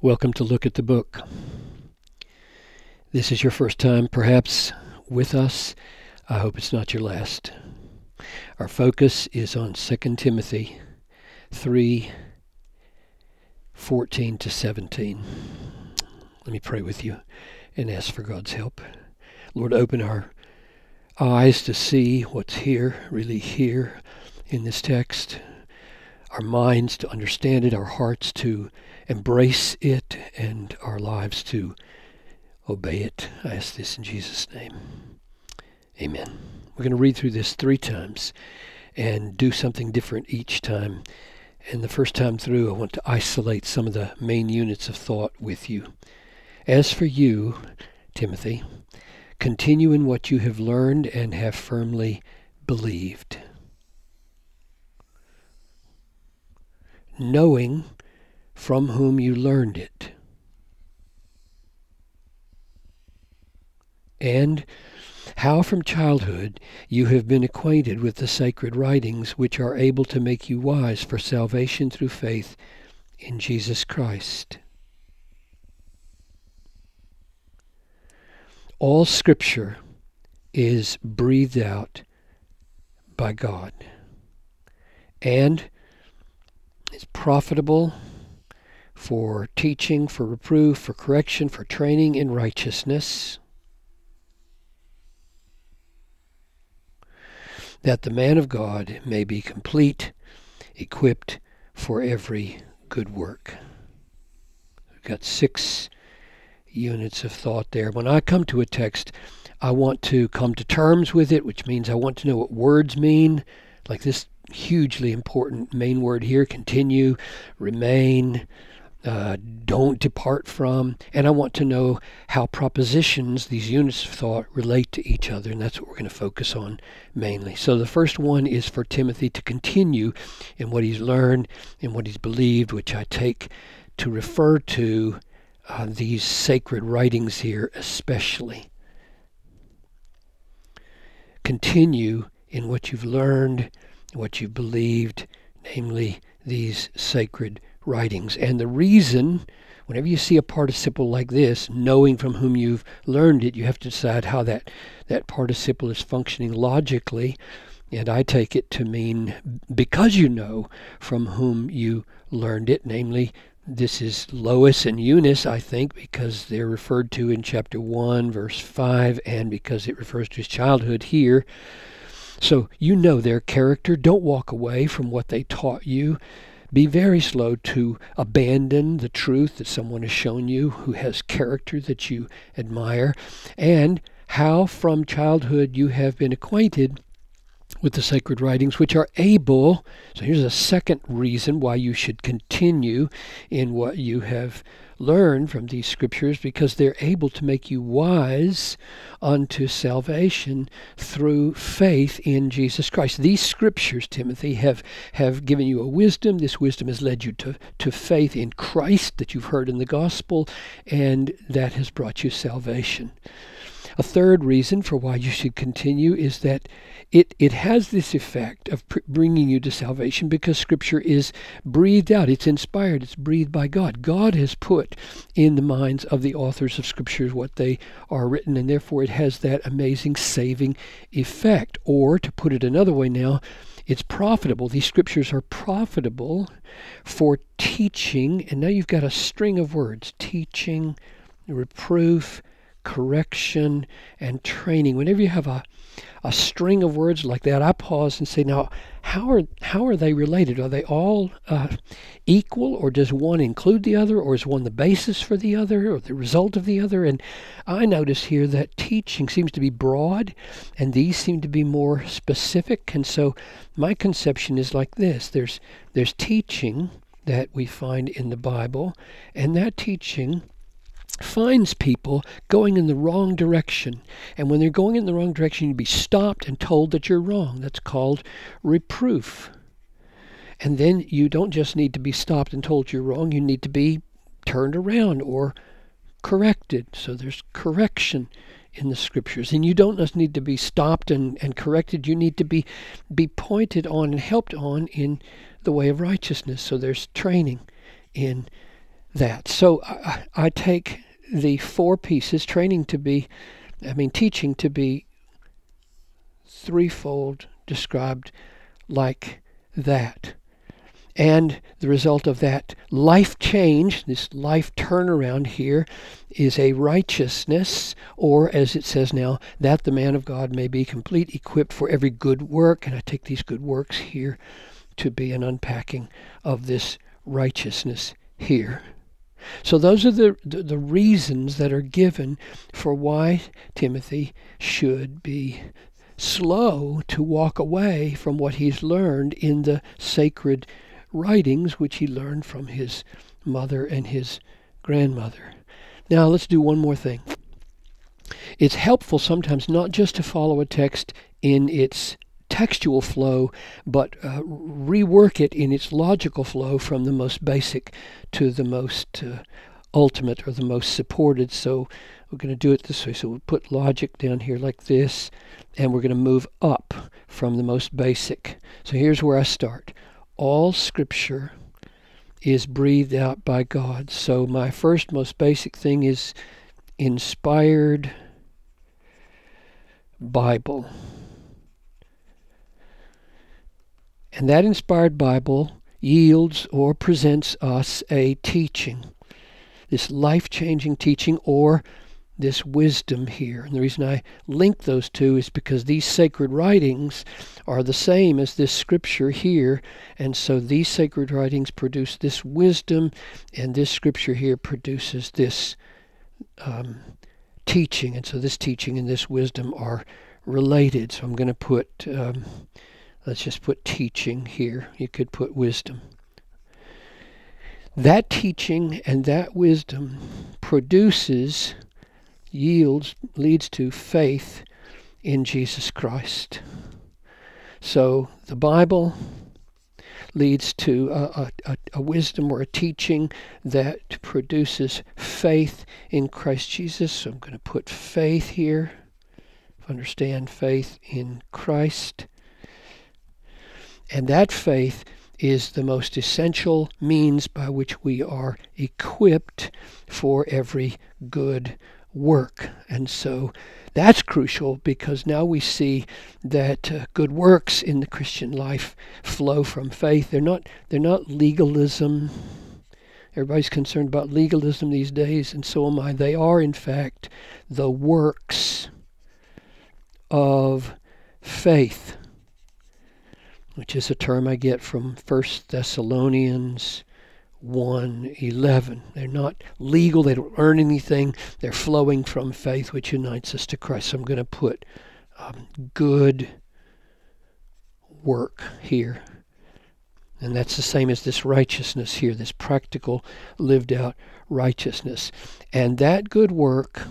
Welcome to Look at the Book. This is your first time, perhaps, with us. I hope it's not your last. Our focus is on 2 Timothy 3 14 to 17. Let me pray with you and ask for God's help. Lord, open our eyes to see what's here, really here in this text, our minds to understand it, our hearts to embrace it and our lives to obey it. I ask this in Jesus' name. Amen. We're going to read through this three times and do something different each time. And the first time through, I want to isolate some of the main units of thought with you. As for you, Timothy, continue in what you have learned and have firmly believed. Knowing from whom you learned it. And how from childhood you have been acquainted with the sacred writings which are able to make you wise for salvation through faith in Jesus Christ. All Scripture is breathed out by God and is profitable for teaching, for reproof, for correction, for training in righteousness, that the man of God may be complete, equipped for every good work. We've got six units of thought there. When I come to a text, I want to come to terms with it, which means I want to know what words mean, like this hugely important main word here continue, remain, uh, don't depart from, and I want to know how propositions, these units of thought, relate to each other, and that's what we're going to focus on mainly. So the first one is for Timothy to continue in what he's learned and what he's believed, which I take to refer to uh, these sacred writings here especially. Continue in what you've learned, what you've believed, namely these sacred writings. And the reason, whenever you see a participle like this, knowing from whom you've learned it, you have to decide how that, that participle is functioning logically. And I take it to mean because you know from whom you learned it, namely, this is Lois and Eunice, I think, because they're referred to in chapter 1, verse 5, and because it refers to his childhood here. So you know their character. Don't walk away from what they taught you. Be very slow to abandon the truth that someone has shown you who has character that you admire, and how from childhood you have been acquainted with the sacred writings, which are able. So here's a second reason why you should continue in what you have learn from these scriptures because they're able to make you wise unto salvation through faith in Jesus Christ. These scriptures, Timothy, have, have given you a wisdom. This wisdom has led you to, to faith in Christ that you've heard in the gospel, and that has brought you salvation. A third reason for why you should continue is that it, it has this effect of pr- bringing you to salvation because Scripture is breathed out. It's inspired. It's breathed by God. God has put in the minds of the authors of Scriptures what they are written, and therefore it has that amazing saving effect. Or, to put it another way now, it's profitable. These scriptures are profitable for teaching. And now you've got a string of words teaching, reproof, correction, and training. Whenever you have a, a string of words like that, I pause and say, now, how are, how are they related? Are they all uh, equal, or does one include the other, or is one the basis for the other, or the result of the other? And I notice here that teaching seems to be broad, and these seem to be more specific. And so my conception is like this there's, there's teaching that we find in the Bible, and that teaching finds people going in the wrong direction. And when they're going in the wrong direction, you'd be stopped and told that you're wrong. That's called reproof. And then you don't just need to be stopped and told you're wrong, you need to be turned around or corrected. So there's correction in the scriptures. And you don't just need to be stopped and, and corrected, you need to be, be pointed on and helped on in the way of righteousness. So there's training in that. So I, I take the four pieces, training to be, I mean, teaching to be threefold described like that. And the result of that life change, this life turnaround here, is a righteousness, or as it says now, that the man of God may be complete, equipped for every good work. And I take these good works here to be an unpacking of this righteousness here. So those are the, the, the, reasons that are given for why Timothy should be slow to walk away from what he's learned in the sacred writings which he learned from his mother and his grandmother. Now, let's do one more thing. It's helpful sometimes not just to follow a text in its textual flow, but uh, rework it in its logical flow from the most basic to the most uh, ultimate or the most supported. So we're going to do it this way. So we'll put logic down here like this, and we're going to move up from the most basic. So here's where I start all scripture is breathed out by God. So my first most basic thing is inspired Bible. And that inspired Bible yields or presents us a teaching, this life changing teaching or this wisdom here. And the reason I link those two is because these sacred writings are the same as this scripture here. And so these sacred writings produce this wisdom, and this scripture here produces this um, teaching. And so this teaching and this wisdom are related. So I'm going to put, um, let's just put teaching here. You could put wisdom. That teaching and that wisdom produces yields, leads to faith in Jesus Christ. So the Bible leads to a, a, a, wisdom or a teaching that produces faith in Christ Jesus. So I'm going to put faith here. Understand faith in Christ. And that faith is the most essential means by which we are equipped for every good work. And so that's crucial because now we see that uh, good works in the Christian life flow from faith. They're not they're not legalism. Everybody's concerned about legalism these days, and so am I. They are, in fact, the works of faith, which is a term I get from First Thessalonians 1:11. They're not legal, they don't earn anything. They're flowing from faith which unites us to Christ. So I'm going to put um, good work here. And that's the same as this righteousness here, this practical, lived out righteousness. And that good work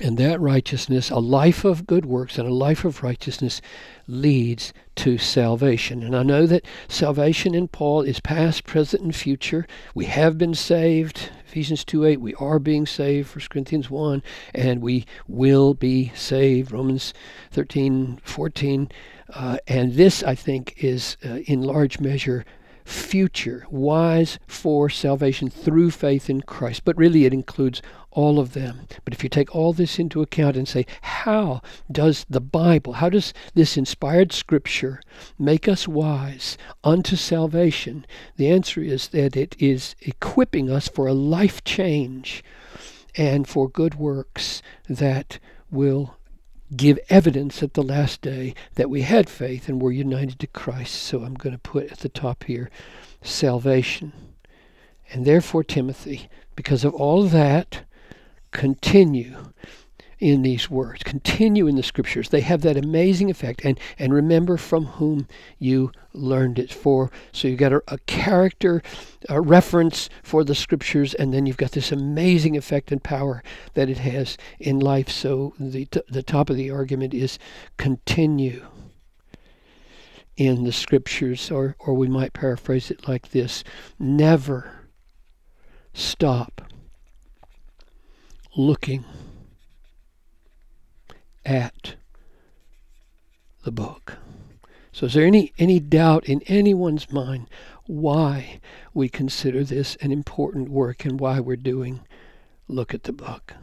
and that righteousness, a life of good works and a life of righteousness, leads to salvation. And I know that salvation in Paul is past, present, and future. We have been saved. Ephesians 2 8, we are being saved. 1 Corinthians 1, and we will be saved. Romans 13 14. Uh, and this, I think, is uh, in large measure future, wise for salvation through faith in Christ. But really, it includes all of them. But if you take all this into account and say, how does the Bible, how does this inspired scripture make us wise unto salvation? The answer is that it is equipping us for a life change and for good works that will give evidence at the last day that we had faith and were united to Christ. So I'm going to put at the top here salvation. And therefore, Timothy, because of all that, continue in these words, continue in the scriptures. They have that amazing effect. And, and remember from whom you learned it for. So you've got a, a character a reference for the scriptures, and then you've got this amazing effect and power that it has in life. So the, t- the top of the argument is continue in the scriptures, or, or we might paraphrase it like this never stop looking at the book. So, is there any, any doubt in anyone's mind why we consider this an important work and why we're doing, look at the book.